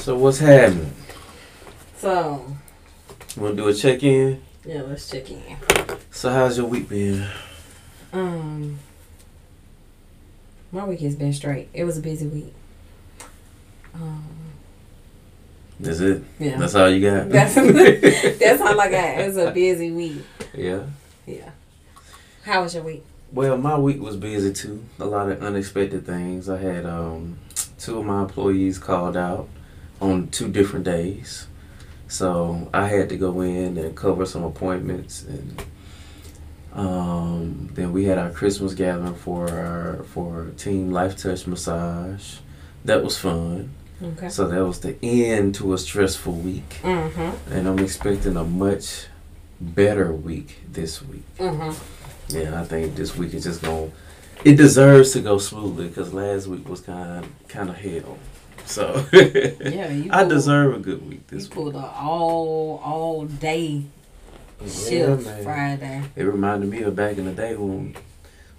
So what's happening? So, Want to do a check in? yeah, let's check in. So how's your week been? Um, my week has been straight. It was a busy week. Um, That's it. yeah, That's all you got. That's- that's all I got. It was a busy week. yeah. Yeah. How was your week? Well, my week was busy too. A lot of unexpected things. I had um, two of my employees called out on two different days, so I had to go in and cover some appointments, and um, then we had our Christmas gathering for our for Team Life Touch Massage. That was fun. Okay. So that was the end to a stressful week, Mm-hmm. and I'm expecting a much better week this week. Mm-hmm. Yeah, I think this week is just going. It deserves to go smoothly because last week was kind kind of hell. So Yeah, you. I pulled- deserve a good week You this week. pulled a all all day Yeah, shift man. Friday. It reminded me of back in the day when I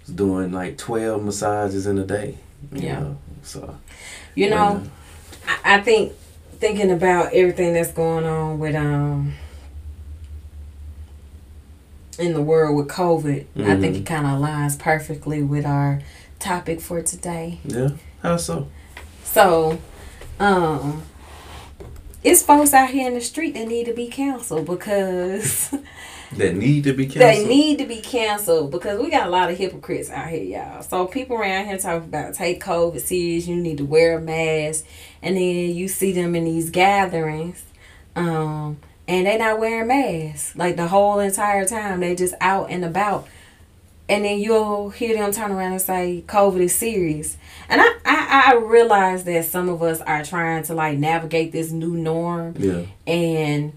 was doing like twelve massages in a day. you Yeah. know, So You but, know, uh, I, I think thinking about everything that's going on with um in the world with COVID, I think Mhm. it kind of aligns perfectly with our topic for today. yeah. How so? So, um, it's folks out here in the street that need to be canceled because That need to be they need to be canceled because we got a lot of hypocrites out here, y'all. So people around here talking about take COVID serious, you need to wear a mask, and then you see them in these gatherings, um, and they not wearing masks like the whole entire time. They just out and about. And then you'll hear them turn around and say COVID is serious. And I, I, I realize that some of us are trying to like navigate this new norm yeah. and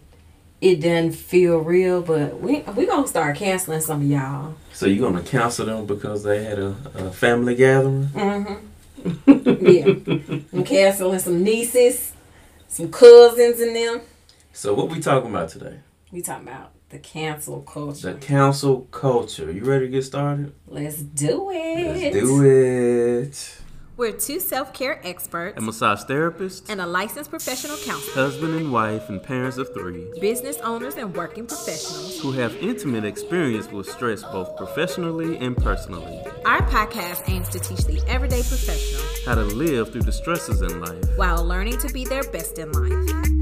it doesn't feel real, but we we gonna start canceling some of y'all. So you gonna cancel them because they had a, a family gathering? Mm-hmm. Yeah, I'm canceling some nieces, some cousins, and them. So what we talking about today? We talking about the cancel culture. The cancel culture. You ready to get started? Let's do it. Let's do it. We're two self care experts A massage therapist, and a licensed professional counselor, husband and wife, and parents of three business owners and working professionals. who have intimate experience with stress both professionally and personally. Our podcast aims to teach the everyday professional How to live through the stresses in life. while learning to be their best in life.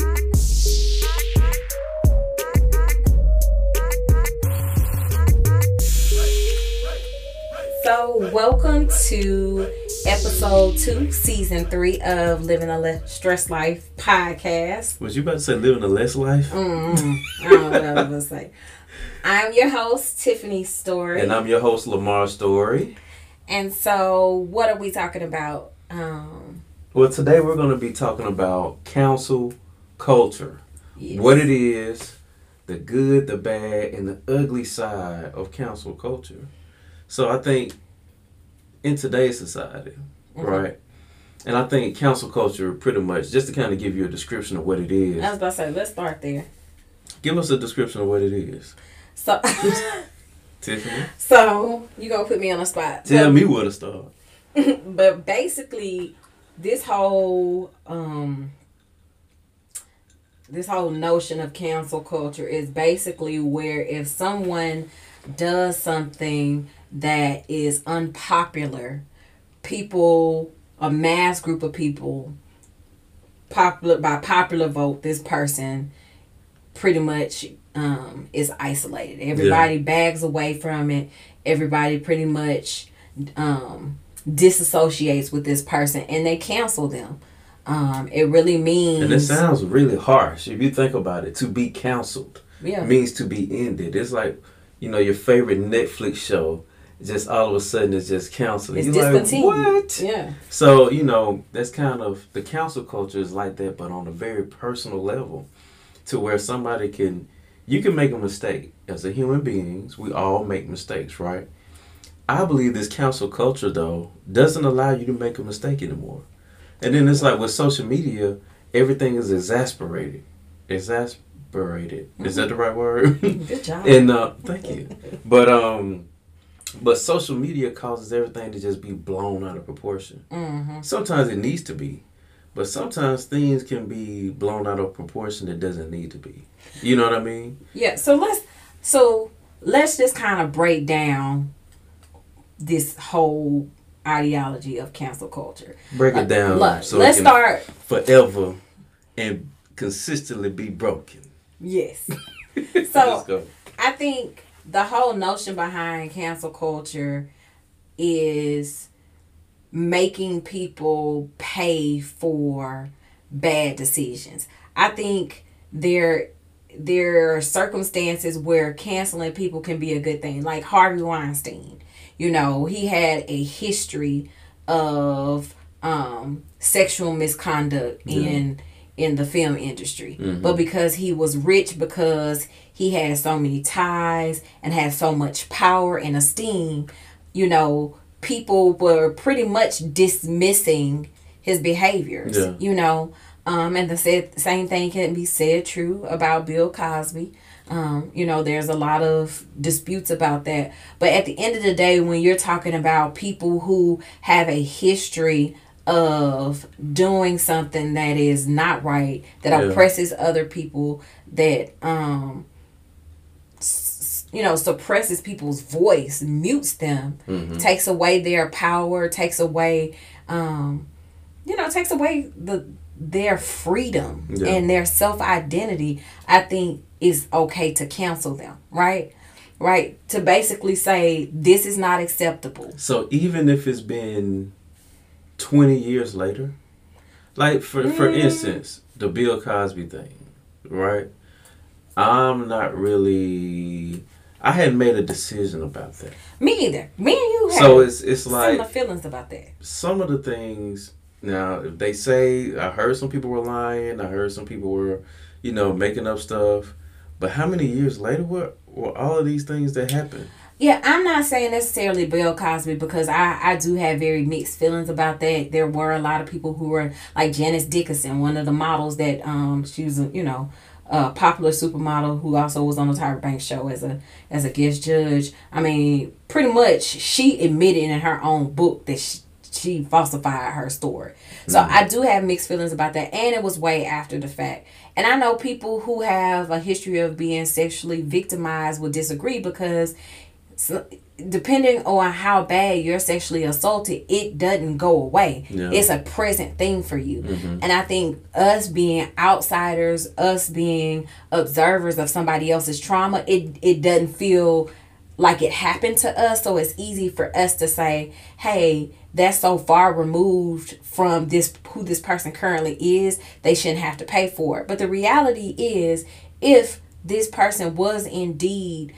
So, welcome to episode two, season three of Living a Less Stress Life podcast. Was you about to say living a less life? Mm, I don't know what I was gonna say. I'm your host, Tiffany Story. And I'm your host, Lamar Story. And so, what are we talking about? Um, Well, today we're going to be talking about council culture. yes. What it is, the good, the bad, and the ugly side of council culture. So I think in today's society, Mhm. right? And I think council culture pretty much, just to kind of give you a description of what it is, I was about to say, let's start there. give us a description of what it is. So, Tiffany, so you gonna put me on the spot? tell But- me where to start. but basically, this whole um, this whole notion of cancel culture is basically where if someone does something that is unpopular, people, a mass group of people, popular by popular vote, this person pretty much um, is isolated. Everybody bags away from it. Everybody pretty much um, disassociates with this person and they cancel them. Um, it really means And it sounds really harsh if you think about it. To be canceled yeah. means to be ended. It's like, you know, your favorite Netflix show just all of a sudden it's just counseling. It's You're like, discontinued. what? Yeah. So, you know, that's kind of the council culture is like that, but on a very personal level to where somebody can, you can make a mistake. As a human beings, we all make mistakes, right? I believe this council culture, though, doesn't allow you to make a mistake anymore. And then it's like with social media, everything is exasperated. Exasperated. Is that the right word? Good job. And uh, thank you. But um, but social media causes everything to just be blown out of proportion. mm-hmm. Sometimes it needs to be, But sometimes things can be blown out of proportion that doesn't need to be. You know what I mean? Yeah, so let's so let's just kind of break down this whole ideology of cancel culture. Break it down Look, so let's start. forever and consistently be broken. Yes. Let's So go. I think the whole notion behind cancel culture is making people pay for bad decisions. I think there there are circumstances where canceling people can be a good thing. Like Harvey Weinstein, you know, he had a history of um, sexual misconduct in in the film industry. But because he was rich, because he had so many ties and had so much power and esteem, you know, people were pretty much dismissing his behaviors. Yeah. You know, um, and the said, same thing can be said true about Bill Cosby. Um, you know, there's a lot of disputes about that. But at the end of the day, when you're talking about people who have a history of doing something that is not right, that Yeah. oppresses other people, that um, s- you know suppresses people's voice, mutes them, Mm-hmm. takes away their power, takes away, um, you know, takes away the their freedom Yeah. and their self identity. I think is okay to cancel them, right? Right to basically say this is not acceptable. So even if it's been twenty years later, like for for Mm. instance, the Bill Cosby thing, right? I'm not really. I hadn't made a decision about that. Me either. Me and you So it's it's similar like feelings about that. some of the things now if they say I heard some people were lying, I heard some people were, you know, making up stuff. But how many years later were were all of these things that happened? Yeah, I'm not saying necessarily Bill Cosby because I, I do have very mixed feelings about that. There were a lot of people who were like Janice Dickinson, one of the models that um she was a, you know a popular supermodel who also was on the Tyra Banks show as a as a guest judge. I mean, pretty much she admitted in her own book that she, she falsified her story. So I do have mixed feelings about that, and it was way after the fact. And I know people who have a history of being sexually victimized will disagree because so, depending on how bad you're sexually assaulted, it doesn't go away. Yeah. It's a present thing for you. Mm-hmm. And I think us being outsiders, us being observers of somebody else's trauma, it it doesn't feel like it happened to us. So it's easy for us to say, hey, that's so far removed from this who this person currently is, they shouldn't have to pay for it. But the reality is if this person was indeed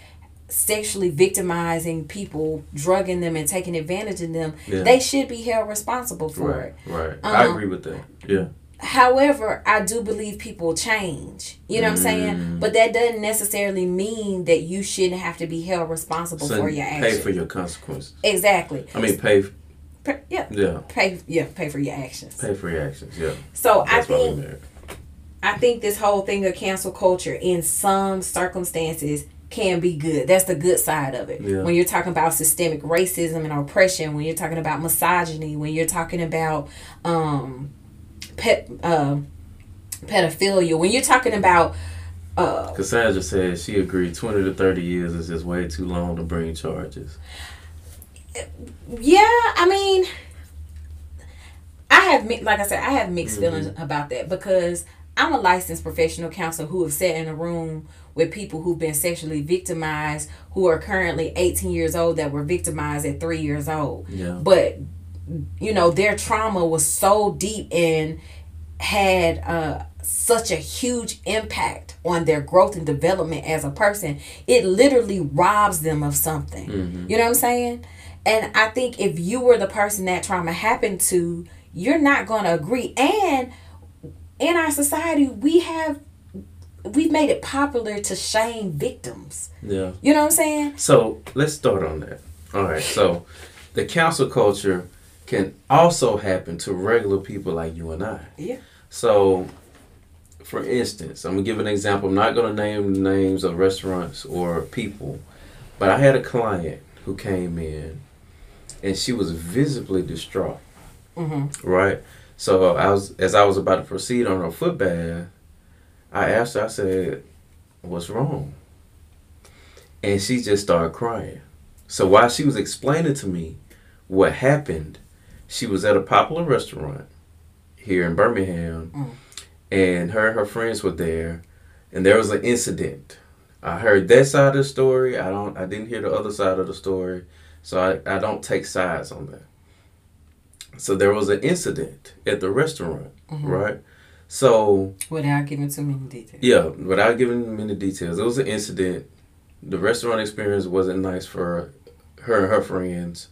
sexually victimizing people, drugging them and taking advantage of them, Yeah. they should be held responsible for Right, it. right. I Um, agree with that. Yeah. However, I do believe people change. You know what I'm saying? Mm. But that doesn't necessarily mean that you shouldn't have to be held responsible So for your actions. pay for your consequences. exactly. I mean, pay. Pay, yeah. Yeah, Pay yeah, pay for your actions. pay for your actions. Yeah, So I that's we think. I think this whole thing of cancel culture in some circumstances can be good. That's the good side of it. Yeah. When you're talking about systemic racism and oppression, when you're talking about misogyny, when you're talking about um pet uh, pedophilia, when you're talking about uh Cassandra said she agreed twenty to thirty years is just way too long to bring charges. yeah, I mean I have like I said, I have mixed feelings about that because I'm a licensed professional counselor who have sat in a room with people who've been sexually victimized who are currently 18 years old that were victimized at 3 years old. Yeah. But you know, their trauma was so deep and had uh such a huge impact on their growth and development as a person. It literally robs them of something. You know what I'm saying? And I think if you were the person that trauma happened to, you're not going to agree. And in our society, we have we've made it popular to shame victims. Yeah. You know what I'm saying? So let's start on that. All right. So the council culture can also happen to regular people like you and I. Yeah. So, for instance, I'm gonna give an example. I'm not gonna name names of restaurants or people, but I had a client who came in, and she was visibly distraught. Mhm. Right. So I was as I was about to proceed on her foot bath, I asked her. I said, "What's wrong?" And she just started crying. So while she was explaining to me what happened, she was at a popular restaurant here in Birmingham, Mm. and her and her friends were there, and there was an incident. I heard that side of the story. I don't. I didn't hear the other side of the story, so I, I don't take sides on that. So there was an incident at the restaurant, Mhm. right? So Without giving too many details. yeah, without giving many details, it was an incident. The restaurant experience wasn't nice for her and her friends,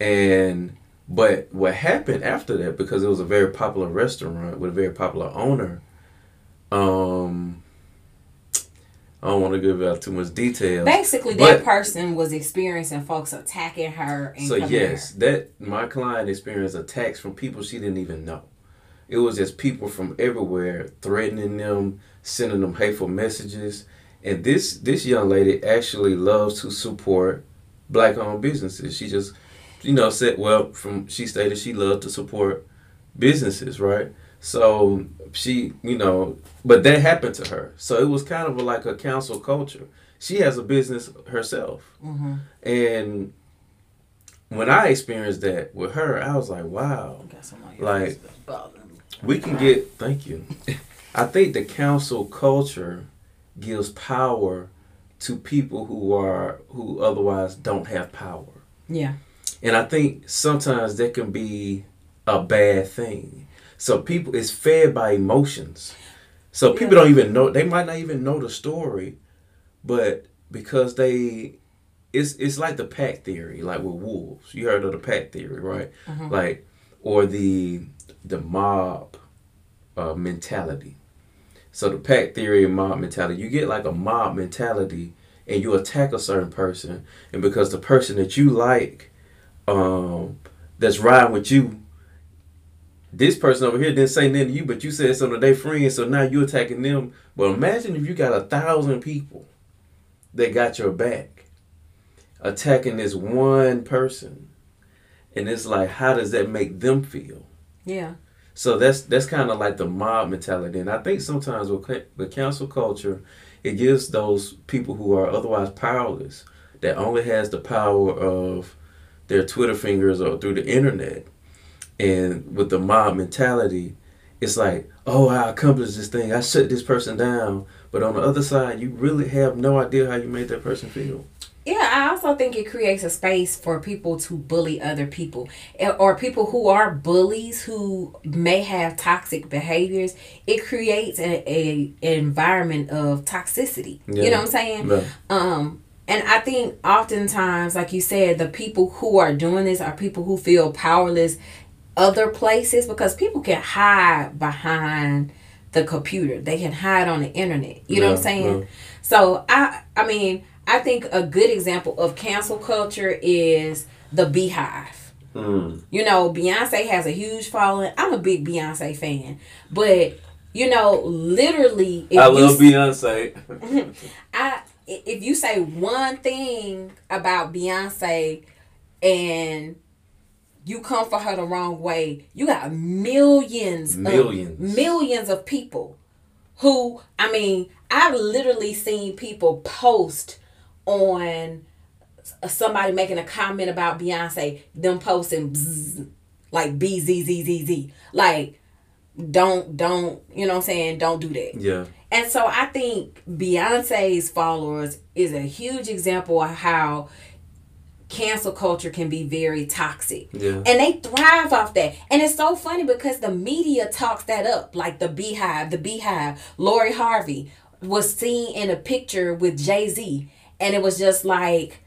and but what happened after that because it was a very popular restaurant with a very popular owner. Um, I don't want to give out too much detail. Basically, But- that person was experiencing folks attacking her. And So yes, that my client experienced attacks from people she didn't even know. It was just people from everywhere threatening them, sending them hateful messages. And this this young lady actually loves to support black owned businesses. She just you know said well from she stated she loved to support businesses, right? So she, you know, but that happened to her. So it was kind of like a council culture. She has a business herself. Mhm. And when I experienced that with her, I was like, wow, Like- else bothering me. we can get, thank you. I think the council culture gives power to people who are, who otherwise don't have power. Yeah. And I think sometimes that can be a bad thing. So people, it's fed by emotions. So people Yeah. don't even know, they might not even know the story, but because they, it's it's like the pack theory, like with wolves. You heard of the pack theory, right? Mhm. Like, or the the mob uh, mentality. So the pack theory and mob mentality, you get like a mob mentality, and you attack a certain person, and because the person that you like, um, that's riding with you, this person over here didn't say nothing to you, but you said something to their friends, so now you're attacking them. But imagine if you got a thousand people that got your back attacking this one person. And it's like, how does that make them feel? Yeah. So that's that's kind of like the mob mentality, and I think sometimes with with council culture, it gives those people who are otherwise powerless, that only has the power of their Twitter fingers or through the internet, and with the mob mentality, it's like, oh, I accomplished this thing, I shut this person down, but on the other side, you really have no idea how you made that person feel. Yeah, I also think it creates a space for people to bully other people or people who are bullies who may have toxic behaviors. It creates a, a environment of toxicity. Yeah. You know what I'm saying? Yeah. Um, and I think oftentimes, like you said, the people who are doing this are people who feel powerless other places because people can hide behind the computer. They can hide on the internet. You know what I'm saying? yeah. So I I mean, I think a good example of cancel culture is the beehive. Mm. You know, Beyonce has a huge following. I'm a big Beyonce fan. But, you know, literally if I you love Beyonce. I if you say one thing about Beyonce and you come for her the wrong way, you got millions, Millions. of, millions of people who I mean, I've literally seen people post on somebody making a comment about Beyonce, them posting bzz, like B Z Z Z Z, like don't don't you know what I'm saying? Don't do that. Yeah. And so I think Beyonce's followers is a huge example of how cancel culture can be very toxic. Yeah. And they thrive off that. And it's so funny because the media talks that up. Like the Beehive, the Beehive. Lori Harvey was seen in a picture with Jay Z. And it was just like,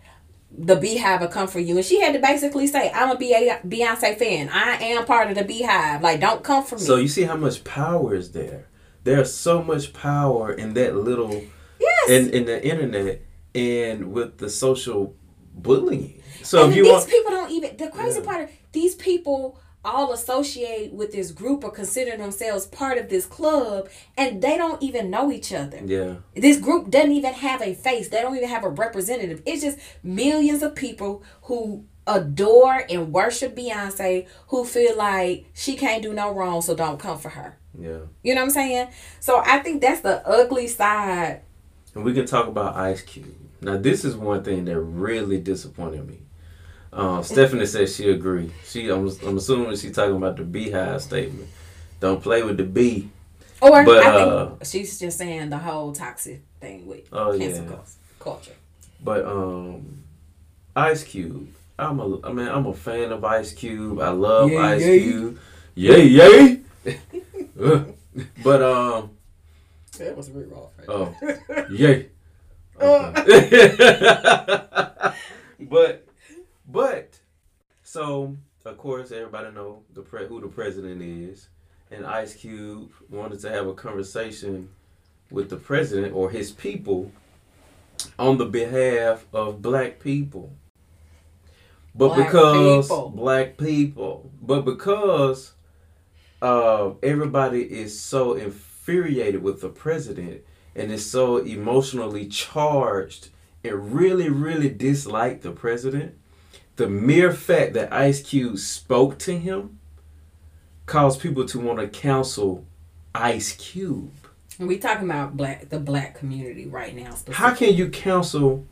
the Beehive will come for you. And she had to basically say, I'm a Beyonce fan. I am part of the Beehive. Like, don't come for me. So you see how much power is there. There's so much power in that little yes. in in the internet and with the social bullying. So and if you these want people don't even the crazy Yeah. part of these people all associate with this group or consider themselves part of this club and they don't even know each other. Yeah. This group doesn't even have a face. They don't even have a representative. It's just millions of people who adore and worship Beyonce who feel like she can't do no wrong, so don't come for her. Yeah. You know what I'm saying? So I think that's the ugly side. And we can talk about Ice Cube. Now, this is one thing that really disappointed me. Uh, Stephanie said she agreed. She, I'm, I'm assuming she's talking about the Beehive statement. Don't play with the bee. Or But, I uh, think she's just saying the whole toxic thing with Oh, cancel yeah. cul- culture. But um, Ice Cube. I'm a, I mean, I'm a fan of Ice Cube. I love Yay, Ice yay. Cube. Yay, yay. But um, That was Rick Ross. Right? Oh, yay. Okay. but, but, so of course everybody know the pre- who the president is, and Ice Cube wanted to have a conversation with the president or his people on the behalf of black people. But Black because people. black people, but because uh, everybody is so infuriated with the president and is so emotionally charged and really, really disliked the president, the mere fact that Ice Cube spoke to him caused people to want to counsel Ice Cube. And we talking about black the black community right now. How can you counsel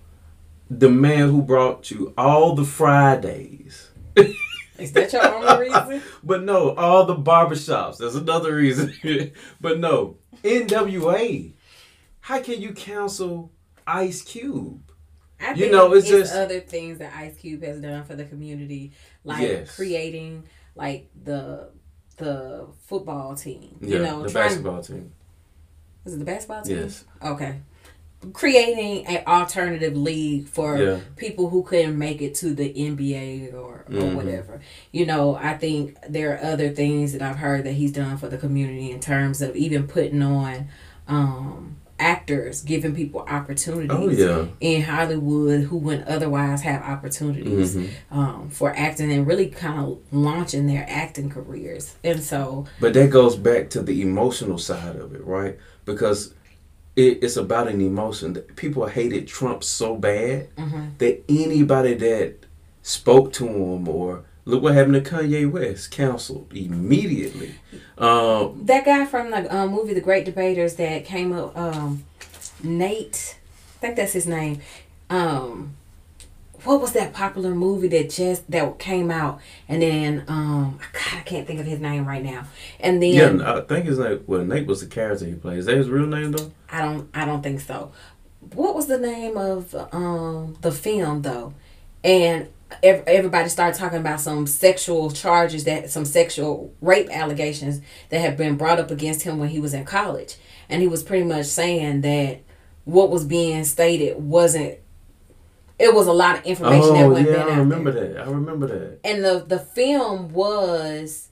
the man who brought you all the Fridays? Is that your only reason? But no, all the barbershops. That's another reason. but no, NWA. How can you counsel Ice Cube? I You think know, it's it's, just- other things that Ice Cube has done for the community, like Yes. creating like the the football team. Yeah, you know, the trying basketball team. is it the basketball team? Yes. Okay. Creating an alternative league for Yeah. people who couldn't make it to the NBA or, or Mhm. whatever. You know, I think there are other things that I've heard that he's done for the community in terms of even putting on um, actors, giving people opportunities Oh yeah. in Hollywood who wouldn't otherwise have opportunities Mhm. um, for acting and really kind of launching their acting careers. And so, But that goes back to the emotional side of it, right? Because it, it's about an emotion. People hated Trump so bad mhm. that anybody that spoke to him or look what happened to Kanye West, canceled immediately. Um, that guy from the um, movie The Great Debaters that came up, um, Nate, I think that's his name. Um, what was that popular movie that just that came out and then um God, I can't think of his name right now. And then yeah, I think his name. Well, Nate was the character he played. Is that his real name though? I don't I don't think so. What was the name of um the film though? And everybody started talking about some sexual charges that some sexual rape allegations that had been brought up against him when he was in college. And he was pretty much saying that what was being stated wasn't it was a lot of information that Oh wasn't yeah, been I remember there. that. I remember that. And the the film was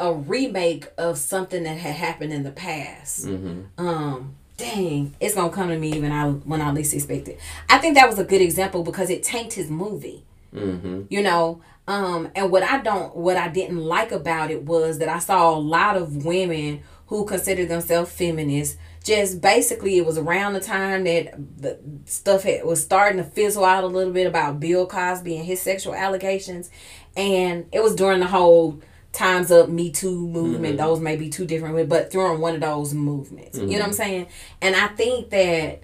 a remake of something that had happened in the past hmm um dang it's gonna come to me when i when i least expect it i think that was a good example because it tanked his movie hmm you know um and what i don't what i didn't like about it was that i saw a lot of women who considered themselves feminists. Just basically it was around the time that the stuff had, was starting to fizzle out a little bit about bill cosby and his sexual allegations. And it was during the whole times up me too movement. Those may be two different but during one of those movements. You know what i'm saying? And i think that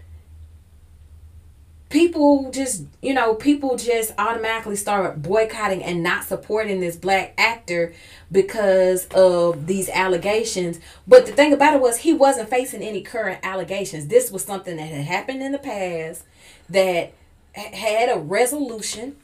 people just you know people just automatically start boycotting and not supporting this black actor because of these allegations. But the thing about it was he wasn't facing any current allegations. This was something that had happened in the past that had a resolution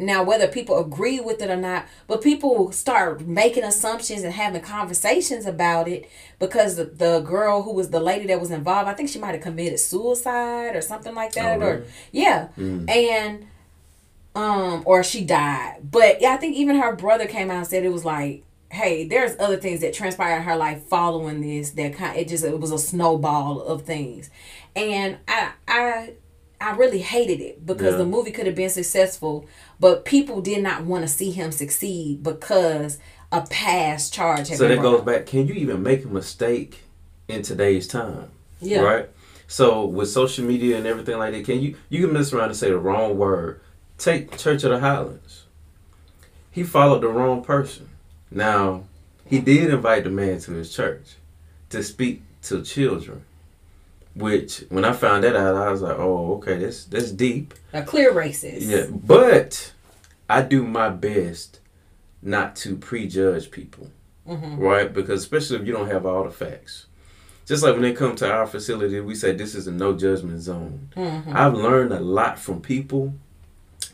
now whether people agree with it or not but people start making assumptions and having conversations about it because the, the girl who was the lady that was involved i think she might have committed suicide or something like that Oh, or really? yeah and um or she died. But yeah i think even her brother came out and said it was like hey there's other things that transpired in her life following this that kind it just it was a snowball of things. And i i I really hated it because Yeah. the movie could have been successful, but people did not want to see him succeed because a past charge had So that goes back. Can you even make a mistake in today's time? Yeah. Right. So with social media and everything like that, can you you can mess around and say the wrong word? Take Church of the Highlands. he followed the wrong person. Now, he did invite the man to his church to speak to children. Which, when I found that out, I was like, "Oh, okay, that's that's deep." A clear racist. Yeah, but I do my best not to prejudge people, Mhm. right? Because especially if you don't have all the facts. Just like when they come to our facility, we say this is a no judgment zone. Mhm. I've learned a lot from people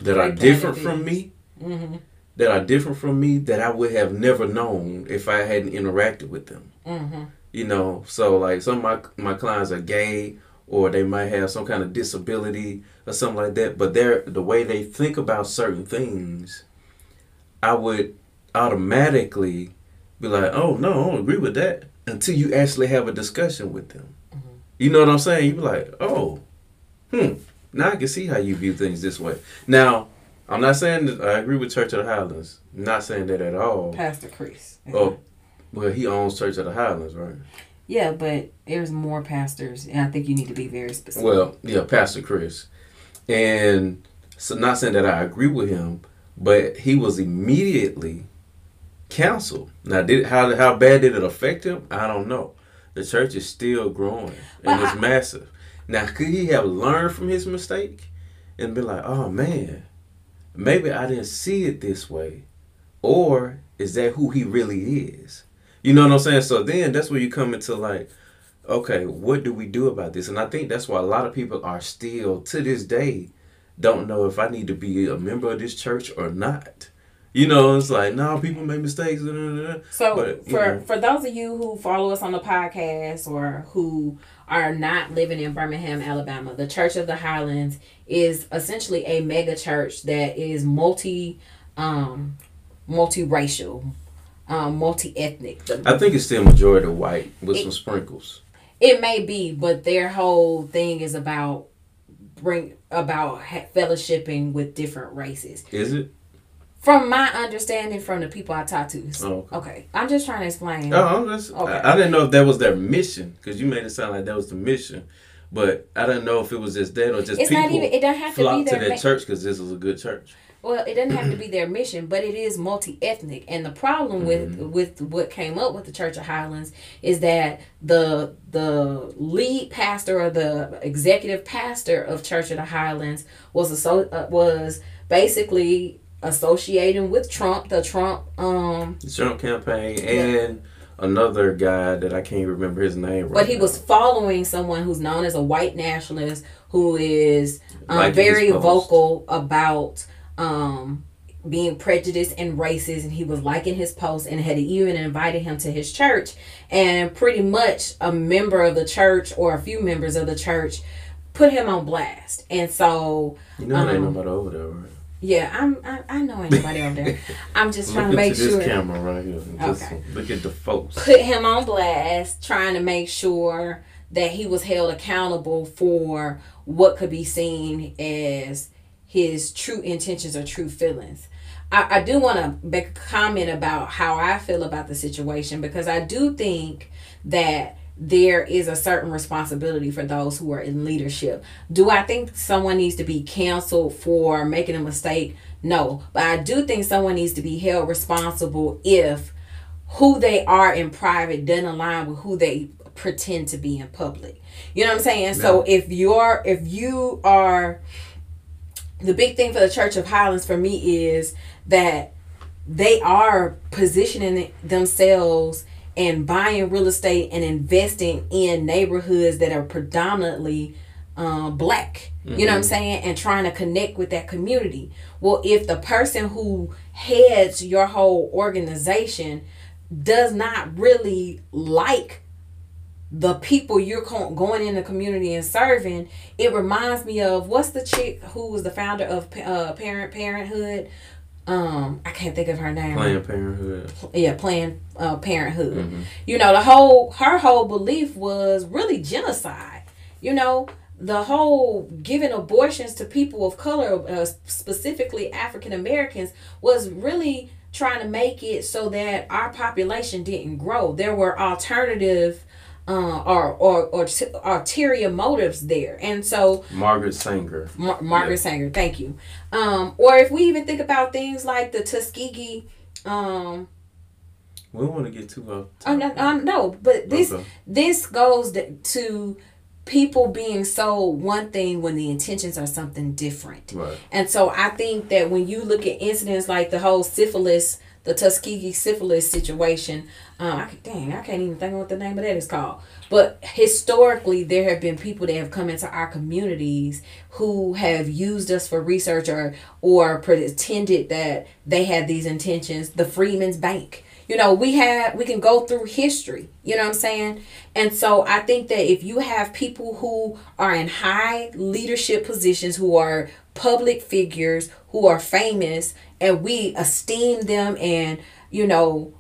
that are different from me, Mhm. that are different from me that I would have never known if I hadn't interacted with them. Mhm. You know, so like some of my my clients are gay or they might have some kind of disability or something like that, but they're the way they think about certain things, I would automatically be like, "Oh no, I don't agree with that." Until you actually have a discussion with them, you know what I'm saying? You be like, "Oh, hmm." Now I can see how you view things this way. Now, I'm not saying that I agree with Church of the Highlands. I'm not saying that at all. Pastor Chris. Oh, well, he owns Church of the Highlands, right? Yeah, but there's more pastors, and I think you need to be very specific. Well, yeah, Pastor Chris. And so not saying that I agree with him, but he was immediately counseled. Now did how how bad did it affect him? I don't know. The church is still growing and it's I- massive. Now could he have learned from his mistake and be like, oh man, maybe I didn't see it this way. Or is that who he really is? You know what I'm saying? So then that's where you come into like, okay, what do we do about this? And I think that's why a lot of people are still to this day don't know if I need to be a member of this church or not. You know, it's like, no, people make mistakes. So But, for know. for those of you who follow us on the podcast or who are not living in Birmingham, Alabama, the Church of the Highlands is essentially a mega church that is multi um multiracial, um multi-ethnic. I think it's still majority white with It- some sprinkles. It may be, but their whole thing is about bring about fellowshipping with different races. Is it? From my understanding, from the people I talk to. Oh, okay. Okay, I'm just trying to explain. Oh, I'm just, Okay. I, I didn't know if that was their mission because you made it sound like that was the mission, but I didn't know if it was just that or just it's people not even. It doesn't have to be to their. that ma- church because this is a good church. Well, it doesn't have to be their mission, but it is multi-ethnic. And the problem with Mm-hmm. with what came up with the Church of Highlands is that the the lead pastor or the executive pastor of Church of the Highlands was asso- uh, was basically associating with Trump, the Trump um The Trump campaign and another guy that I can't remember his name. Right but he now. was following someone who's known as a white nationalist who is um, Liking very vocal about um, being prejudiced and racist and he was liking his post and had even invited him to his church and pretty much a member of the church or a few members of the church put him on blast and so You know, there ain't um, nobody over there, right? yeah i'm i, I know anybody over there i'm just trying to make this sure camera right here. Just Okay. Look at the folks. put him on blast, trying to make sure that he was held accountable for what could be seen as his true intentions or true feelings. I, I do want to make a comment about how I feel about the situation because I do think that there is a certain responsibility for those who are in leadership. Do I think someone needs to be canceled for making a mistake? No, but I do think someone needs to be held responsible if who they are in private doesn't align with who they pretend to be in public. You know what I'm saying? So if you're if you are the big thing for the Church of Highlands for me is that they are positioning themselves and buying real estate and investing in neighborhoods that are predominantly um, black. You know what I'm saying? And trying to connect with that community. Well, if the person who heads your whole organization does not really like the people you're going in the community and serving, it reminds me of what's the chick who was the founder of uh, Parent Parenthood. Um, I can't think of her name. Planned Parenthood. Yeah, Planned uh, Parenthood. Mhm. You know, the whole her whole belief was really genocide. You know, the whole giving abortions to people of color, uh, specifically African Americans, was really trying to make it so that our population didn't grow. There were alternative uh, or, or or t- ulterior motives there. And so Margaret Sanger. Mar- Margaret Sanger, thank you. Um, or if we even think about things like the Tuskegee. Um, We don't want to get too off. oh no, um, no, but this Okay. this goes to people being sold one thing when the intentions are something different. Right. And so I think that when you look at incidents like the whole syphilis, the Tuskegee syphilis situation, uh, I, dang, I can't even think of what the name of that is called. But historically, there have been people that have come into our communities who have used us for research or or pretended that they had these intentions. The Freedman's Bank. You know, we have we can go through history. You know what I'm saying? And so I think that if you have people who are in high leadership positions, who are public figures, who are famous, and we esteem them and, you know,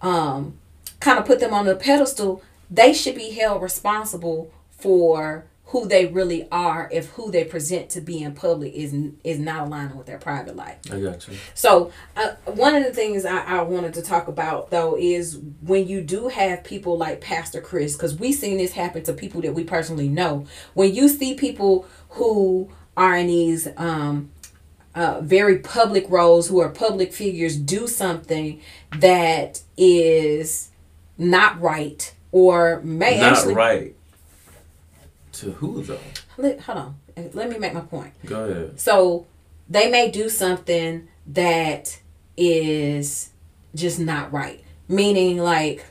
um, kind of put them on a pedestal, they should be held responsible for who they really are if who they present to be in public is is not aligning with their private life. I got you. So, uh, one of the things I, I wanted to talk about though is when you do have people like Pastor Chris, because we've seen this happen to people that we personally know. When you see people who are in these um, uh, very public roles, who are public figures, do something that is not right or may Not actually. right. To who though? Let, hold on. Let me make my point. Go ahead. So they may do something that is just not right. Meaning, like,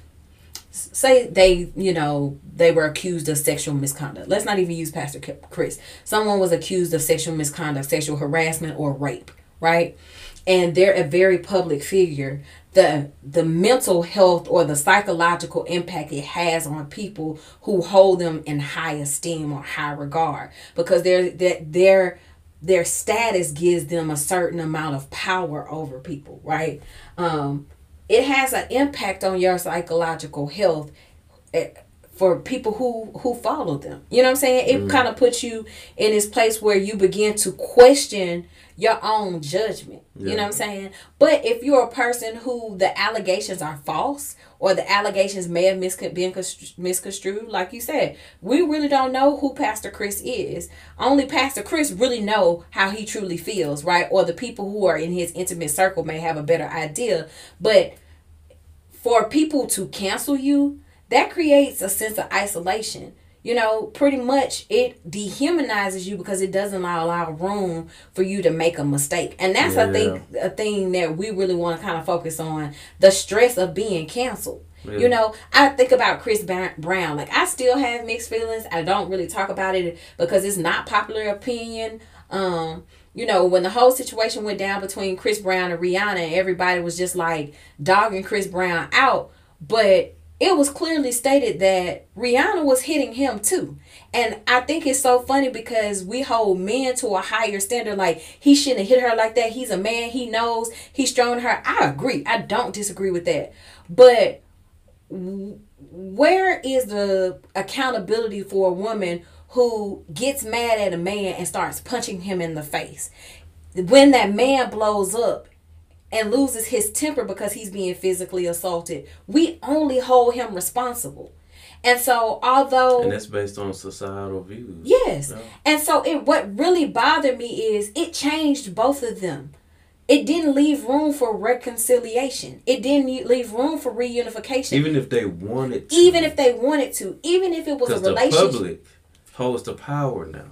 say they, you know, they were accused of sexual misconduct. Let's not even use Pastor Chris. Someone was accused of sexual misconduct, sexual harassment, or rape, right? And they're a very public figure. The the mental health or the psychological impact it has on people who hold them in high esteem or high regard because they're that their their status gives them a certain amount of power over people, right? Um, it has an impact on your psychological health eh, for people who who follow them. You know what I'm saying? It kind of puts you in this place where you begin to question your own judgment. You know what I'm saying? But if you're a person who the allegations are false or the allegations may have miscon- been constru- misconstrued, like you said, we really don't know who Pastor Chris is. Only Pastor Chris really know how he truly feels, right? Or the people who are in his intimate circle may have a better idea. But for people to cancel you, that creates a sense of isolation. You know, pretty much it dehumanizes you because it doesn't allow, allow room for you to make a mistake. And that's I think a thing that we really want to kind of focus on the stress of being canceled. Yeah. You know, I think about Chris Brown. Like I still have mixed feelings. I don't really talk about it because it's not popular opinion. Um, you know, when the whole situation went down between Chris Brown and Rihanna, everybody was just like dogging Chris Brown out. But it was clearly stated that Rihanna was hitting him too. And I think it's so funny because we hold men to a higher standard. Like, he shouldn't have hit her like that. He's a man. He knows he's strong her. I agree. I don't disagree with that. But where is the accountability for a woman who gets mad at a man and starts punching him in the face? When that man blows up and loses his temper because he's being physically assaulted, we only hold him responsible. And so, although And that's based on societal views. Yes. Yeah. And so it what really bothered me is it changed both of them. It didn't leave room for reconciliation. It didn't leave room for reunification. Even, if they wanted to. Even if they wanted to, even if it was a Because the relationship. public holds the power now.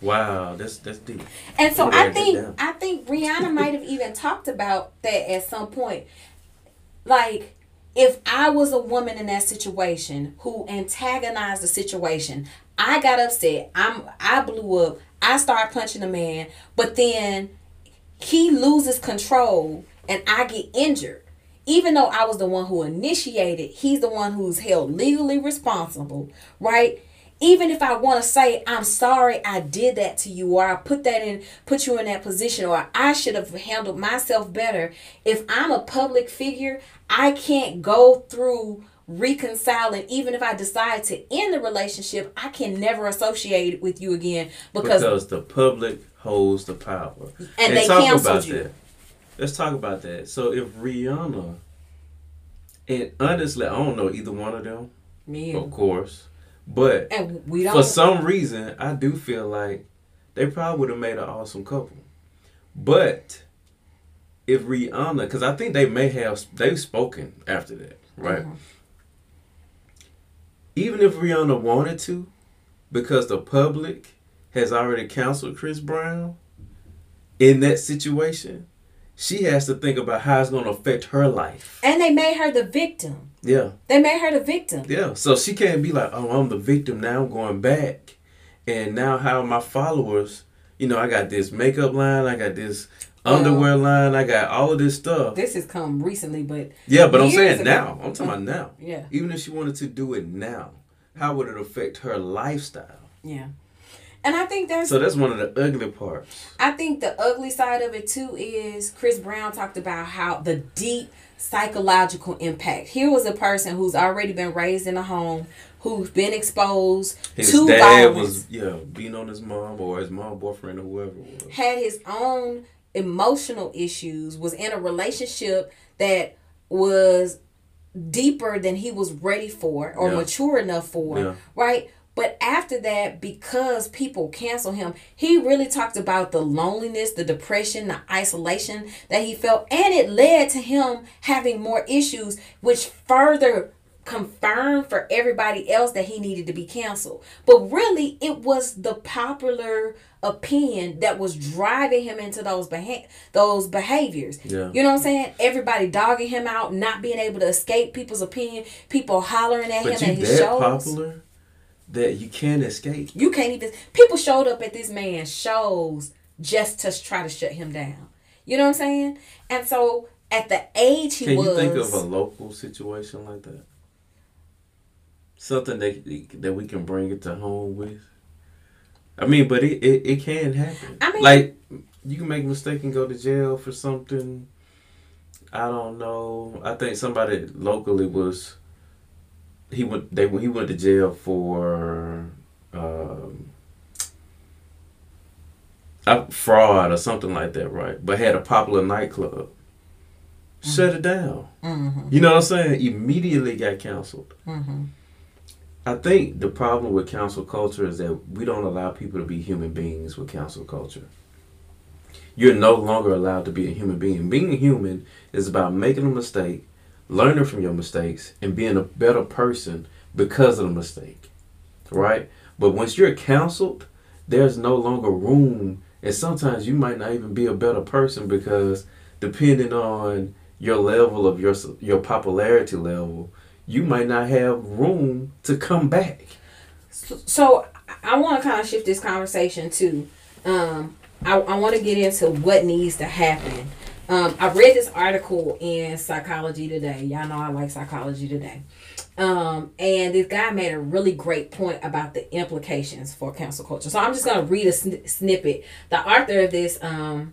Wow, that's that's deep. And so I think. I think Rihanna might have even talked about that at some point. Like if I was a woman in that situation who antagonized the situation, I got upset. I'm I blew up. I start punching a man, but then he loses control and I get injured. Even though I was the one who initiated, he's the one who's held legally responsible, right? Even if I want to say I'm sorry I did that to you or I put that in put you in that position or I should have handled myself better, if I'm a public figure, I can't go through reconciling even if I decide to end the relationship, I can never associate with you again because, Because the public holds the power. and, they talk canceled about you. that. Let's talk about that. So if Rihanna, and honestly, I don't know either one of them, Me, of course. But and we don't. for some reason, I do feel like they probably would have made an awesome couple. But if Rihanna, because I think they may have, they've spoken after that, right? Mhm. Even if Rihanna wanted to, because the public has already counseled Chris Brown in that situation, she has to think about how it's going to affect her life. and they made her the victim. Yeah. They made her the victim. Yeah, so she can't be like, oh, I'm the victim now. I'm going back, and now how my followers? You know, I got this makeup line, I got this underwear line, I got all of this stuff. This has come recently, but Yeah, but I'm saying ago- now. I'm talking about now. yeah, Even if she wanted to do it now, how would it affect her lifestyle? yeah. And I think that's So that's one of the ugly parts. I think the ugly side of it too is Chris Brown talked about how the deep psychological impact. Here was a person who's already been raised in a home, who's been exposed His to dad violence, was yeah beating on his mom or his mom boyfriend or whoever was. had his own emotional issues, was in a relationship that was deeper than he was ready for or Yeah. mature enough for, Yeah. right? But after that, because people cancel him, he really talked about the loneliness, the depression, the isolation that he felt, and it led to him having more issues, which further confirmed for everybody else that he needed to be canceled. But really, it was the popular opinion that was driving him into those beha- those behaviors. Yeah. You know what I'm saying? Everybody dogging him out, not being able to escape people's opinion, people hollering at But him you at his that shows. popular that you can't escape. You can't even. People showed up at this man's shows just to try to shut him down. You know what I'm saying? And so at the age he Can was, you think of a local situation like that? Something that that we can bring it to home with. I mean, but it, it, it can happen. I mean- like you can make a mistake and go to jail for something. I don't know. I think somebody locally was. He went. They he went to jail for. Um, a fraud or something like that, right? But had a popular nightclub. Shut it down. Mhm, You know what I'm saying? Immediately got canceled. mhm. I think the problem with council culture is that we don't allow people to be human beings with council culture. You're no longer allowed to be a human being. Being a human is about making a mistake, learning from your mistakes, and being a better person because of the mistake. Right? But once you're counseled, there's no longer room, and sometimes you might not even be a better person because depending on your level of your your popularity level, you might not have room to come back. So I want to kind of shift this conversation to, um, I, I want to get into what needs to happen. Um, I read this article in Psychology Today. Y'all know I like Psychology Today. Um, and this guy made a really great point about the implications for cancel culture. So I'm just going to read a sn- snippet. The author of this um,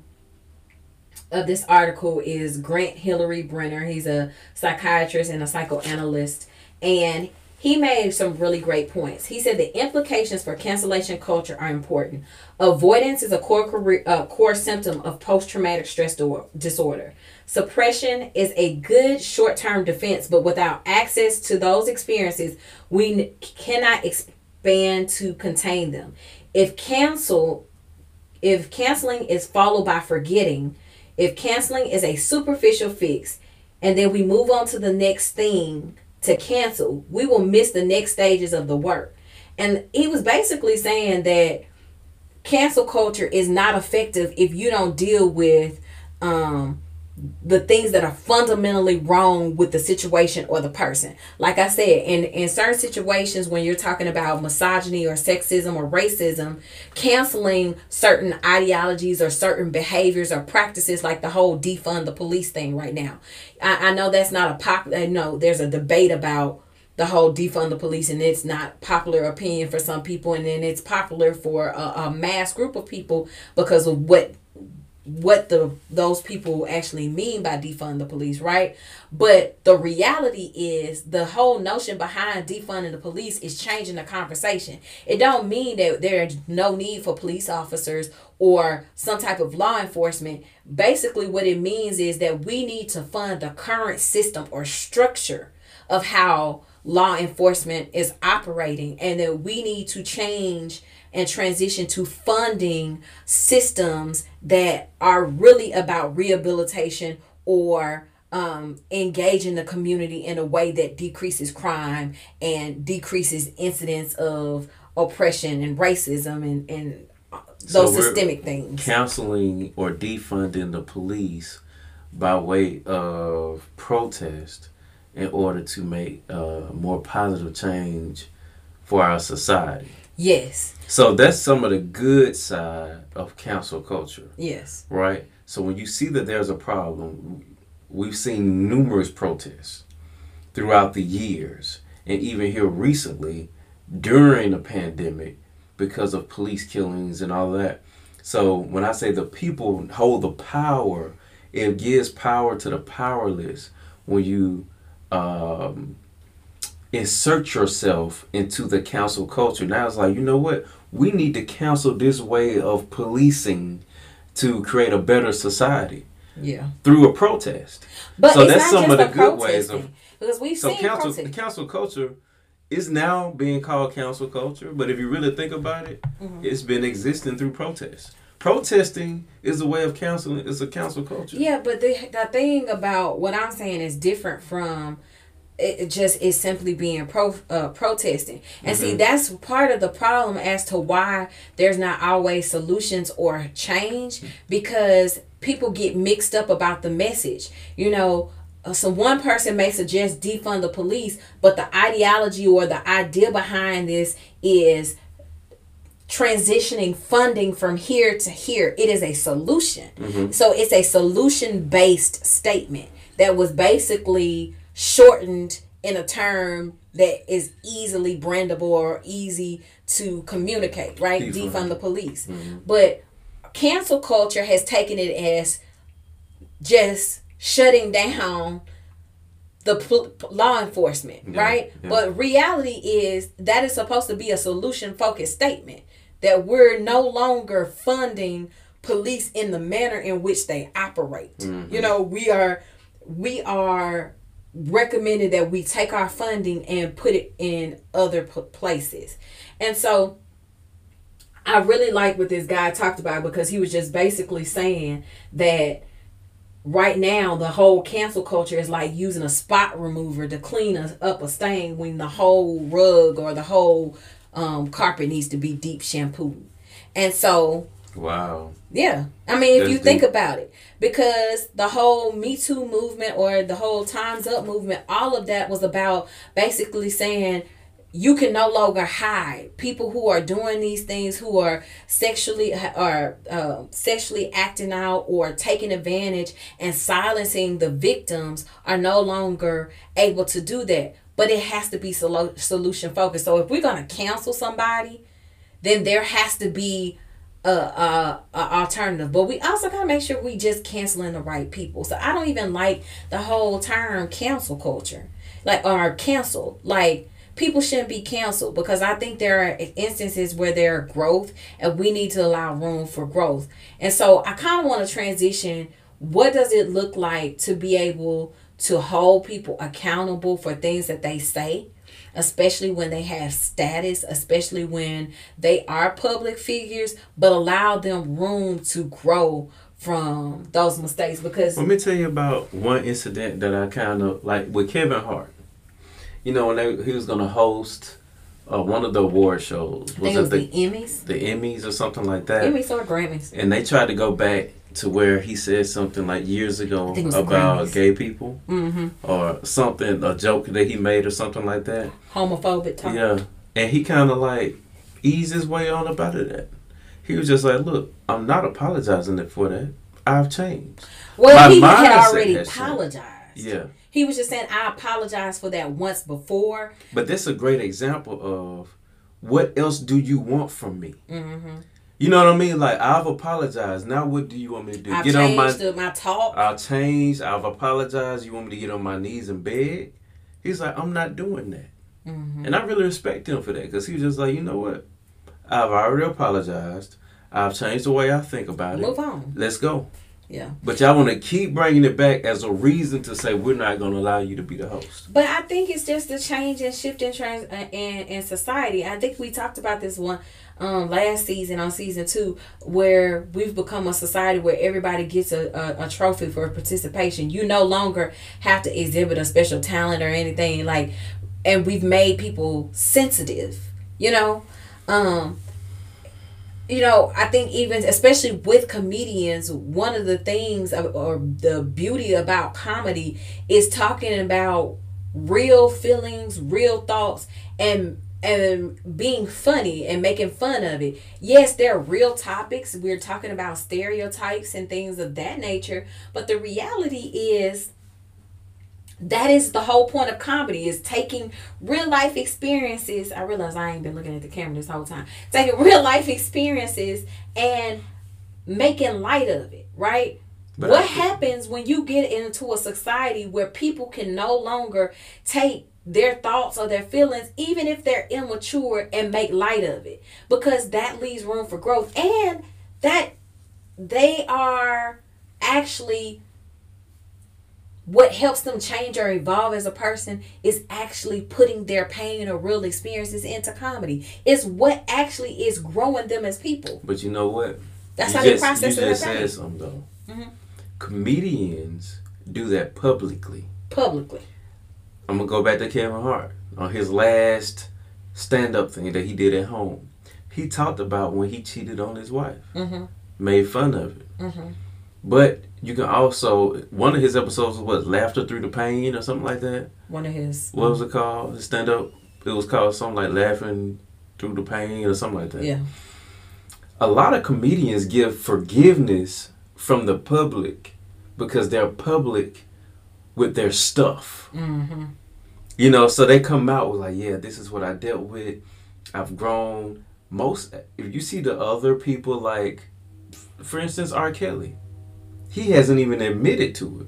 of this article is Grant Hilary Brenner. He's a psychiatrist and a psychoanalyst, and he made some really great points. He said the implications for cancellation culture are important. Avoidance is a core career, uh, core symptom of post traumatic stress do- disorder. Suppression is a good short term defense, but without access to those experiences, we n- cannot expand to contain them. If cancel, if canceling is followed by forgetting, if canceling is a superficial fix, and then we move on to the next thing to cancel, we will miss the next stages of the work. And he was basically saying that cancel culture is not effective if you don't deal with um, the things that are fundamentally wrong with the situation or the person. Like I said, in, in certain situations when you're talking about misogyny or sexism or racism, canceling certain ideologies or certain behaviors or practices like the whole defund the police thing right now. I, I know that's not a popular, uh, no, there's a debate about the whole defund the police and it's not popular opinion for some people and then it's popular for a, a mass group of people because of what what the those people actually mean by defund the police, right? But the reality is the whole notion behind defunding the police is changing the conversation. It don't mean that there's no need for police officers or some type of law enforcement. Basically what it means is that we need to fund the current system or structure of how law enforcement is operating and that we need to change and transition to funding systems that are really about rehabilitation or um, engaging the community in a way that decreases crime and decreases incidents of oppression and racism and, and those we're systemic things. Counseling or defunding the police by way of protest in order to make uh, more positive change for our society. Yes, So that's some of the good side of council culture. yes, right? So when you see that there's a problem, we've seen numerous protests throughout the years, and even here recently during the pandemic because of police killings and all that. So when I say the people hold the power, it gives power to the powerless when you um, insert yourself into the council culture. Now it's like, you know what? We need to counsel this way of policing to create a better society yeah. through a protest. But So it's that's not some of just the the good ways of- because we've So seen council protest. council culture is now being called council culture, but if you really think about it, Mm-hmm. it's been existing through protests. Protesting is a way of counseling. It's a council culture. Yeah, but the the thing about what I'm saying is different from it just is simply being pro uh, protesting. And see, that's part of the problem as to why there's not always solutions or change because people get mixed up about the message. You know, uh, so one person may suggest defund the police, but the ideology or the idea behind this is transitioning funding from here to here. It is a solution. So it's a solution based statement that was basically shortened in a term that is easily brandable or easy to communicate, right? Defund. Defund, the police. But cancel culture has taken it as just shutting down the pol- law enforcement, Yeah, right? yeah. But reality is that is supposed to be a solution focused statement that we're no longer funding police in the manner in which they operate. Mm-hmm. You know, we are we are recommended that we take our funding and put it in other places. And so I really like what this guy talked about because he was just basically saying that right now the whole cancel culture is like using a spot remover to clean us up a stain when the whole rug or the whole um, carpet needs to be deep shampooed. And so Wow. yeah. I mean, if That's you think about it, because the whole Me Too movement or the whole Time's Up movement, all of that was about basically saying you can no longer hide people who are doing these things, who are sexually or uh, sexually acting out or taking advantage and silencing the victims, are no longer able to do that. But it has to be solution focused. So if we're gonna cancel somebody, then there has to be a, a, a alternative. But we also gotta make sure we just canceling the right people. So I don't even like the whole term cancel culture, like or cancel. Like people shouldn't be canceled because I think there are instances where there are growth and we need to allow room for growth. And so I kind of want to transition. What does it look like to be able to hold people accountable for things that they say? Especially when they have status, especially when they are public figures, but allow them room to grow from those mistakes because Let me tell you about one incident that I kind of like with Kevin Hart. You know, when they, he was going to host uh, one of the award shows. Think it was the, the Emmys, the Emmys or something like that? Emmys or Grammys. And they tried to go back to where he said something like years ago I think it was the about gay people Mm-hmm. or something, a joke that he made or something like that. Homophobic talk. Yeah. And he kind of like eased his way on about it. That he was just like, look, I'm not apologizing for that. I've changed. Well, My he had already apologized. Yeah. He was just saying, I apologize for that once before. But that's a great example of what else do you want from me? Mm-hmm. You know what I mean? Like I've apologized. Now what do you want me to do? I've get on changed my the- my talk. I've changed. I've apologized. You want me to get on my knees and beg? He's like, I'm not doing that. mm-hmm. And I really respect him for that because he was just like, you know what? I've already apologized. I've changed the way I think about Move it. Move on. Let's go. Yeah. But y'all want to keep bringing it back as a reason to say we're not going to allow you to be the host. But I think it's just a change and shift in trans uh, in, in society. I think we talked about this one um, last season on season two, where we've become a society where everybody gets a, a, a trophy for participation. You no longer have to exhibit a special talent or anything like, and we've made people sensitive. You know, um, you know, I think even especially with comedians, one of the things or the beauty about comedy is talking about real feelings, real thoughts, and and being funny and making fun of it. Yes, there are real topics. We're talking about stereotypes and things of that nature, but the reality is that is the whole point of comedy is taking real life experiences. I realize i ain't been looking at the camera this whole time. Taking real life experiences and making light of it right? But what happens when you get into a society where people can no longer take their thoughts or their feelings even if they're immature and make light of it? Because that leaves room for growth. And that they are actually what helps them change or evolve as a person is actually putting their pain or real experiences into comedy. It's what actually is growing them as people. But you know what? That's you how they just, process You just said something though. Mhm. Comedians do that publicly. publicly. I'm gonna go back to Kevin Hart on his last stand-up thing that he did at home. He talked about when he cheated on his wife, Mm-hmm. made fun of it. Mm-hmm. But you can also one of his episodes was what laughter through the pain or something like that. One of his. What was it called? His stand-up. It was called something like laughing through the pain or something like that. Yeah. a lot of comedians give forgiveness from the public because they're public with their stuff. Mm-hmm. You know, so they come out with like, yeah, this is what I dealt with. I've grown. Most if you see the other people like for instance R. Kelly, he hasn't even admitted to it.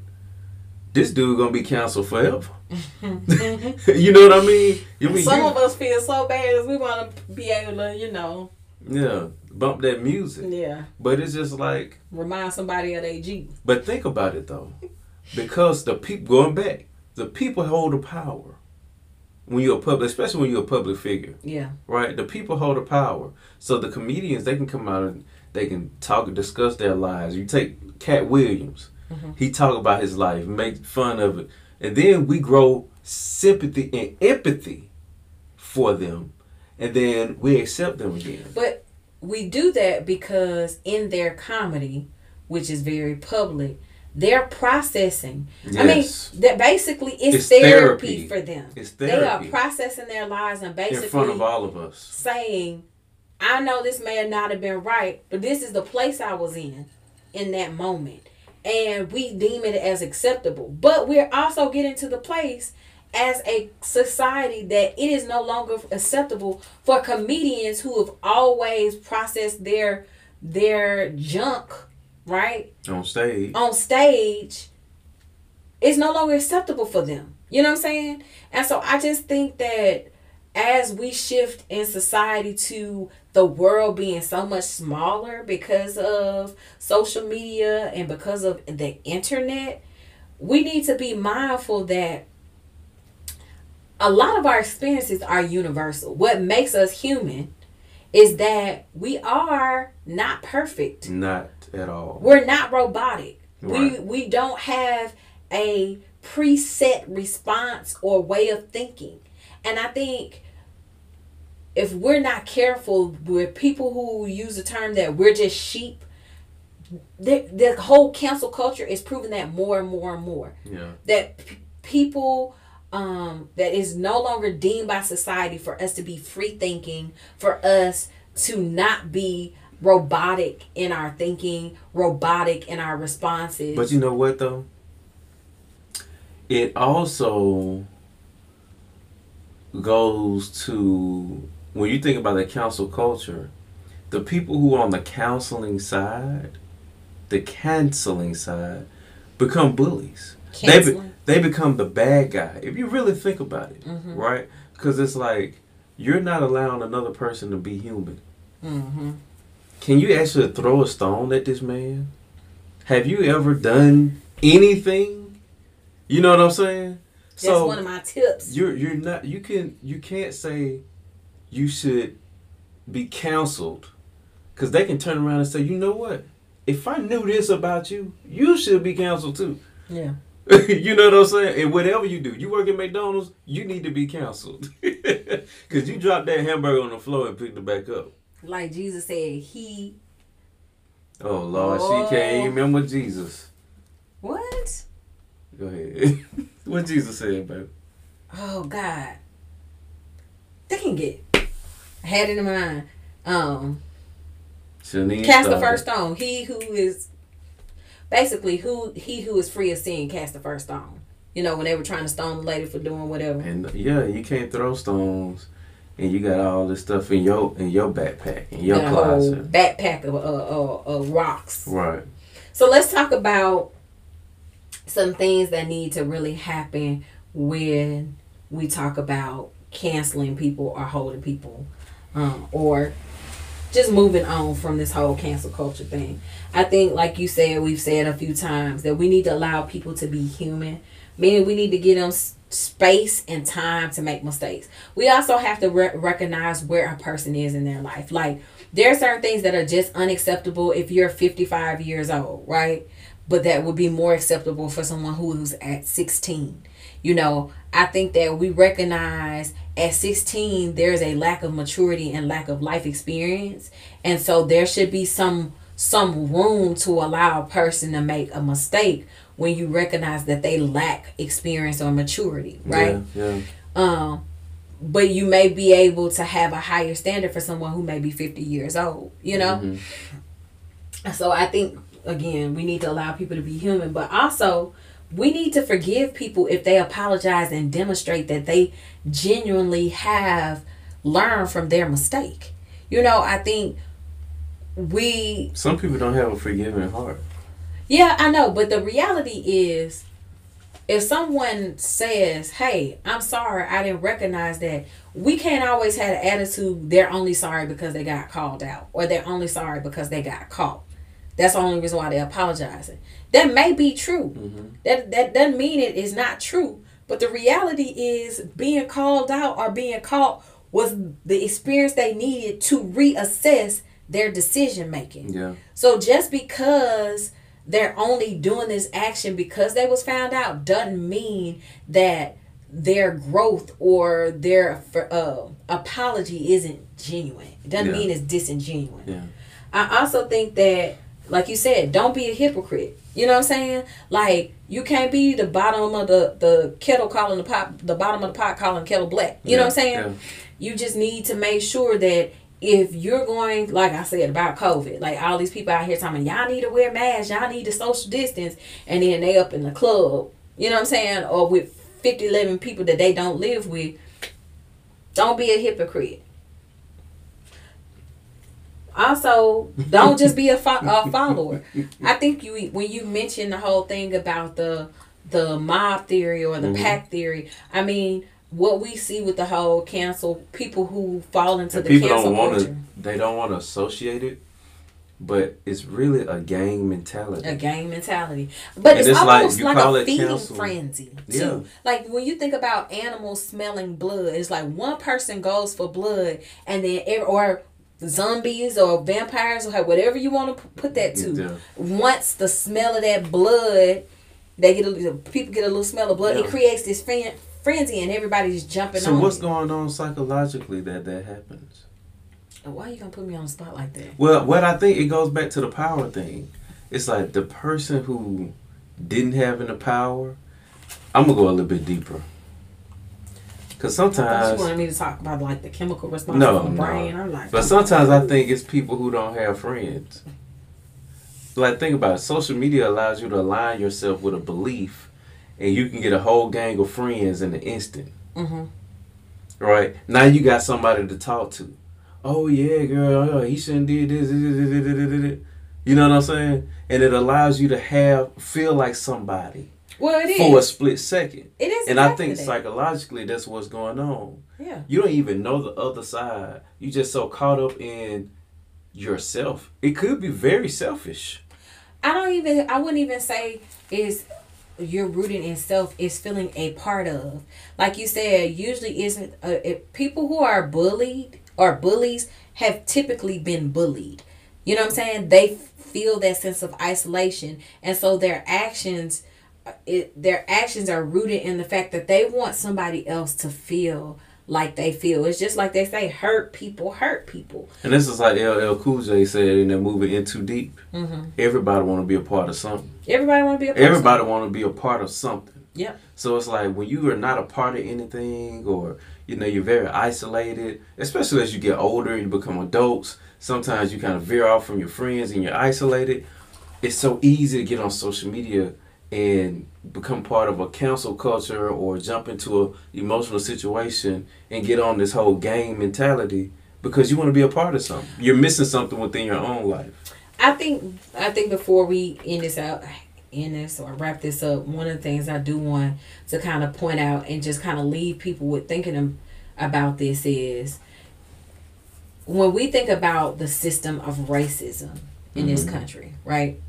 This dude gonna be canceled forever. you know what I mean? You mean Some you- of us feel so bad as we want to be able to, you know, yeah, bump that music. yeah, But it's just like remind somebody of their G. But think about it though, because the people going back, the people hold the power. When you're a public, especially when you're a public figure, Yeah. right? The people hold the power. So the comedians they can come out and they can talk and discuss their lives. You take Katt Williams, Mhm. he talk about his life, make fun of it, and then we grow sympathy and empathy for them, and then we accept them again. But we do that because in their comedy, which is very public, they're processing. I mean, that basically it's, It's therapy, therapy. for them. It's therapy. They are processing their lives and basically in front of all of us. saying, I know this may not have been right, but this is the place I was in in that moment. And we deem it as acceptable. But we're also getting to the place as a society that it is no longer acceptable for comedians who have always processed their their junk, right? On stage, on stage it's no longer acceptable for them. You know what I'm saying? And so I just think that as we shift in society to the world being so much smaller because of social media and because of the internet, we need to be mindful that a lot of our experiences are universal. What makes us human is that we are not perfect. not at all. We're not robotic. We we don't have a preset response or way of thinking. And I think if we're not careful with people who use the term that we're just sheep, the, the whole cancel culture is proving that more and more and more Yeah. that p- people um that is no longer deemed by society for us to be free thinking for us to not be robotic in our thinking robotic in our responses But you know what though? It also goes to when you think about the council culture, the people who are on the counseling side, the canceling side, become bullies. They, be, they become the bad guy. If you really think about it, Mhm. right? Because it's like you're not allowing another person to be human. mm-hmm. Can you actually throw a stone at this man? Have you ever done anything? You know what I'm saying? That's one of my tips. you're you're not you can you can't say you should be counseled. Because they can turn around and say you know what? If i knew this about you you should be counseled too. Yeah. you know what i'm saying? And whatever you do you work at mcdonald's you need to be counseled. Because you dropped that hamburger on the floor and picked it back up. Like Jesus said, he oh lord Oh. she can't even remember jesus. What? go ahead. What jesus said baby Oh God. They can get I had it in mind. Um cast the first stone. He who is basically who he who is free of sin cast the first stone. You know, when they were trying to stone the lady for doing whatever. And yeah, you can't throw stones, and you got all this stuff in your in your backpack in your Got a whole closet. backpack of uh, uh, uh, rocks. Right. So let's talk about some things that need to really happen when we talk about canceling people or holding people um, or just moving on from this whole cancel culture thing. I think, like you said, we've said a few times that we need to allow people to be human, meaning we need to give them space and time to make mistakes. We also have to re- recognize where a person is in their life. Like, there are certain things that are just unacceptable if you're 55 years old, right? But that would be more acceptable for someone who's at 16. You know, I think that we recognize at 16 there's a lack of maturity and lack of life experience. And so there should be some some room to allow a person to make a mistake when you recognize that they lack experience or maturity, right? Yeah. yeah. um but you may be able to have a higher standard for someone who may be 50 years old you know Mhm. so i think again we need to allow people to be human but also we need to forgive people if they apologize and demonstrate that they genuinely have learned from their mistake you know i think we Some people don't have a forgiving heart. yeah, I know, but the reality is if someone says, "Hey, I'm sorry, I didn't recognize that." We can't always have an attitude they're only sorry because they got called out or they're only sorry because they got caught. That's the only reason why they're apologizing. That may be true. That that doesn't mean it is not true. But the reality is being called out or being caught was the experience they needed to reassess their decision making. Yeah. So just because they're only doing this action because they was found out doesn't mean that their growth or their uh, apology isn't genuine. It doesn't Yeah. mean it's disingenuous. Yeah. I also think that, like you said, don't be a hypocrite. You know what I'm saying? Like you can't be the bottom of the the kettle calling the pot, the bottom of the pot calling the kettle black. You know what I'm saying? Yeah. You just need to make sure that if you're going, like I said about COVID, like all these people out here talking, y'all need to wear masks, y'all need to social distance, and then they up in the club, you know what I'm saying, or with 50, 11 people that they don't live with. Don't be a hypocrite. Also, don't just be a, fo- a follower. I think you when you mentioned the whole thing about the the mob theory or the Mhm. pack theory. I mean, what we see with the whole cancel people who fall into And the people cancel don't want to. They don't want to associate it, but it's really a gang mentality. a gang mentality. But it's, it's like- almost you like, call a it feeding frenzy too. Yeah. Like when you think about animals smelling blood, it's like one person goes for blood, and then or zombies or vampires or whatever you want to put that to. Yeah. Once the smell of that blood, they get a people get a little smell of blood. It creates this fren- frenzy, and everybody's jumping So what's it. going on psychologically that that happens? Why are you gonna put me on the spot like that? Well, what I think it goes back to the power thing. It's like the person who didn't have any power. I'm gonna go a little bit deeper. Cause I thought sometimes, you wanted me to talk about like the chemical response No, from the no. brain. I'm like, but sometimes I think it's people who don't have friends. Like think about it. Social media allows you to align yourself with a belief, and you can get a whole gang of friends in an instant. hmm Right now, you got somebody to talk to. Oh yeah, girl, oh, he shouldn't this, this. You know what I'm saying? And it allows you to have feel like somebody well, it is. for a split second. It is. And I think psychologically, that's what's going on. Yeah. You don't even know the other side. You just so caught up in yourself. It could be very selfish. I don't even. I wouldn't even say is you're rooted in self is feeling a part of. Like you said, usually isn't uh, people who are bullied or bullies have typically been bullied. You know what I'm saying? They feel that sense of isolation, and so their actions, it, their actions are rooted in the fact that they want somebody else to feel like they feel. It's just like they say, hurt people hurt people. And this is like LL Cool J said in that movie In Too Deep. Mm-hmm. Everybody want to be a part of something. Everybody want to be a person. Everybody want to be a part of something. Yeah. So it's like when you are not a part of anything, or you know you're very isolated, especially as you get older, you become adults. Sometimes you kind of veer off from your friends and you're isolated. It's so easy to get on social media and become part of a council culture or jump into a emotional situation and get on this whole game mentality because you want to be a part of something. You're missing something within your own life. I think I think before we end this out end this or wrap this up, one of the things I do want to kind of point out and just kind of leave people with thinking about this is when we think about the system of racism in this Mhm. country, right?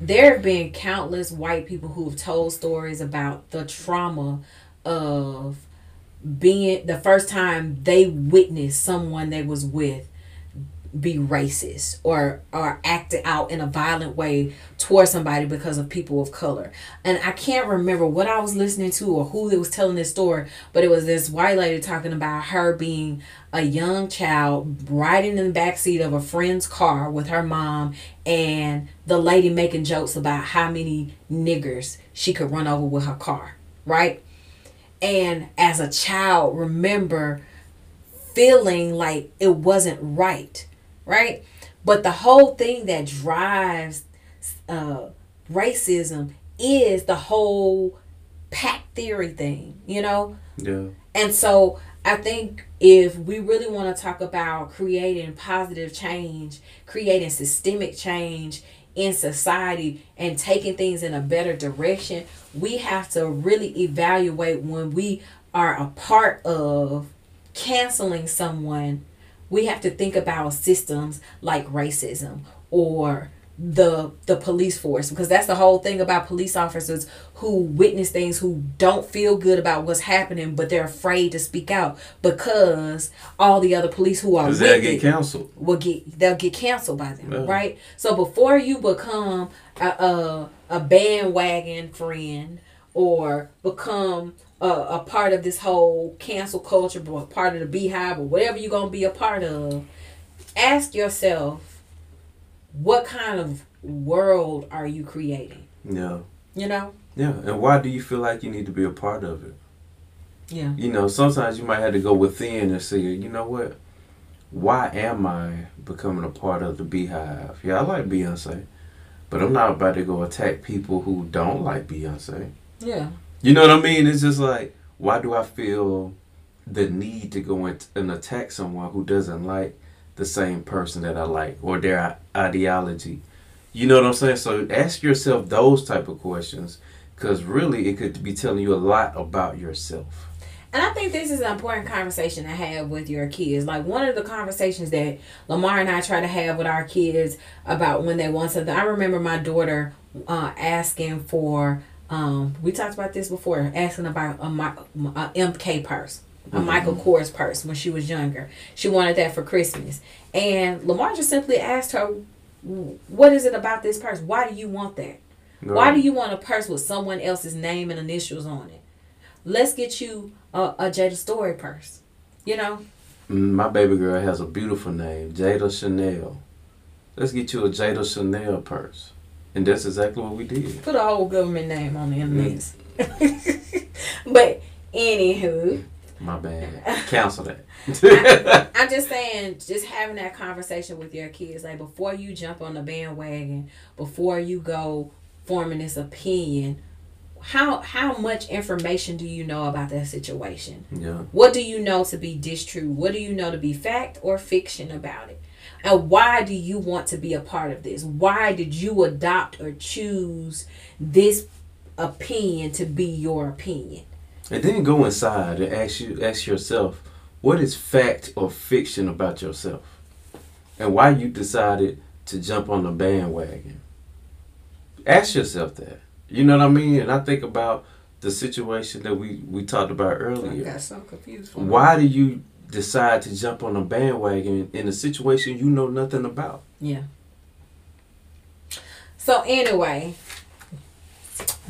There have been countless white people who've told stories about the trauma of being the first time they witnessed someone they was with be racist or or acted out in a violent way towards somebody because of people of color. And I can't remember what I was listening to or who it was telling this story, but it was this white lady talking about her being a young child riding in the back seat of a friend's car with her mom and the lady making jokes about how many niggers she could run over with her car, right? And as a child, remember feeling like it wasn't right, right? But the whole thing that drives uh, racism is the whole pack theory thing, you know? Yeah. And so I think if we really want to talk about creating positive change, creating systemic change in society and taking things in a better direction, we have to really evaluate when we are a part of canceling someone. We have to think about systems like racism or the the police force because that's the whole thing about police officers who witness things who don't feel good about what's happening but they're afraid to speak out because all the other police who are with they'll get canceled. will get they'll get canceled by them, Yeah. right? So before you become a, a a bandwagon friend or become a, a part of this whole cancel culture, or part of the beehive or whatever you're gonna be a part of, ask yourself, what kind of world are you creating? Yeah. You know? Yeah. And why do you feel like you need to be a part of it? Yeah. You know, sometimes you might have to go within and say, you know what? Why am I becoming a part of the beehive? Yeah, I like Beyonce, but I'm not about to go attack people who don't like Beyonce. Yeah. You know what I mean? It's just like, why do I feel the need to go and attack someone who doesn't like the same person that I like or their ideology? You know what I'm saying? So ask yourself those type of questions because really it could be telling you a lot about yourself. And I think this is an important conversation to have with your kids. Like one of the conversations that Lamar and I try to have with our kids about when they want something. I remember my daughter uh, asking for. Um, we talked about this before. Asking about a, a MK purse, a Michael Kors purse when she was younger. She wanted that for Christmas, and Lamar just simply asked her, "What is it about this purse? Why do you want that?" Why do you want a purse with someone else's name and initials on it? Let's get you a, a Jada Story purse. You know? Mm, My baby girl has a beautiful name, Jada Chanel. Let's get you a Jada Chanel purse. And that's exactly what we did. Put a whole government name on the mess. but anywho, My bad. Cancel that. I'm just saying, just having that conversation with your kids, like before you jump on the bandwagon, before you go forming this opinion, how how much information do you know about that situation? yeah. What do you know to be distrue? What do you know to be fact or fiction about it? And why do you want to be a part of this? Why did you adopt or choose this opinion to be your opinion? And then go inside and ask you ask yourself, what is fact or fiction about yourself? And why you decided to jump on the bandwagon. ask yourself that. You know what I mean? And I think about the situation that we we talked about earlier. I earlier. got so confused. Why do you decide to jump on a bandwagon in a situation you know nothing about? Yeah. So anyway,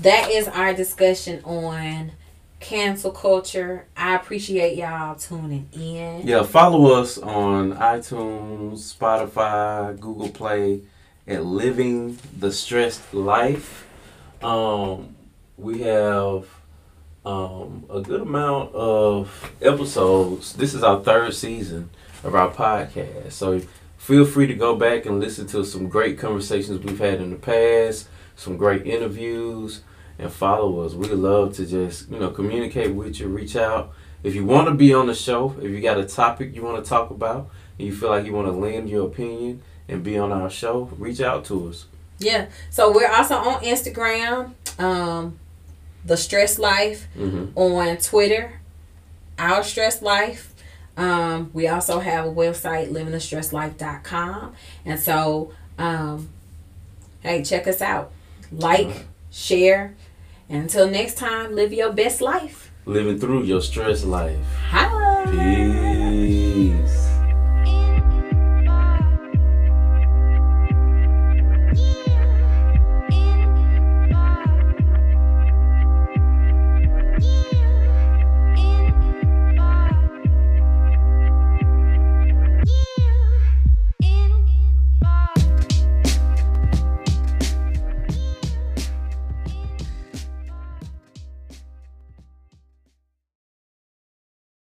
that is our discussion on cancel culture. I appreciate y'all tuning in. Yeah, follow us on iTunes, Spotify, Google Play at Living the Stress Life. Um, we have um, a good amount of episodes. This is our third season of our podcast. So feel free to go back and listen to some great conversations we've had in the past, some great interviews, and follow us. We love to just, you know, communicate with you, reach out. If you want to be on the show, if you got a topic you want to talk about, and you feel like you want to lend your opinion and be on our show, reach out to us. Yeah. So we're also on Instagram, um, the Stress Life, Mm-hmm. on Twitter, our Stress Life. Um, we also have a website, livingthestresslife.com. And so, um, hey, check us out. Like, share. And until next time, live your best life. Living through your stress life. Hi. Peace.